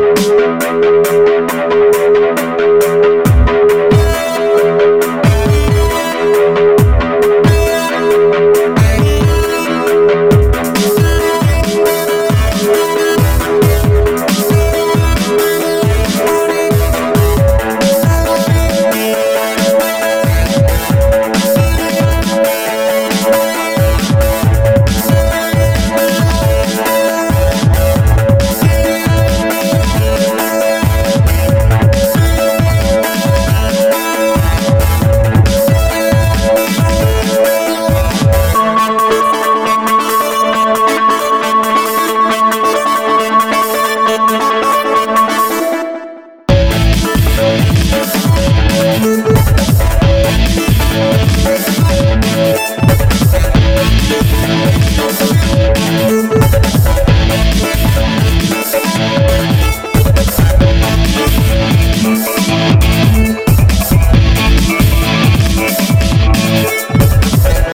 Thank Thank you.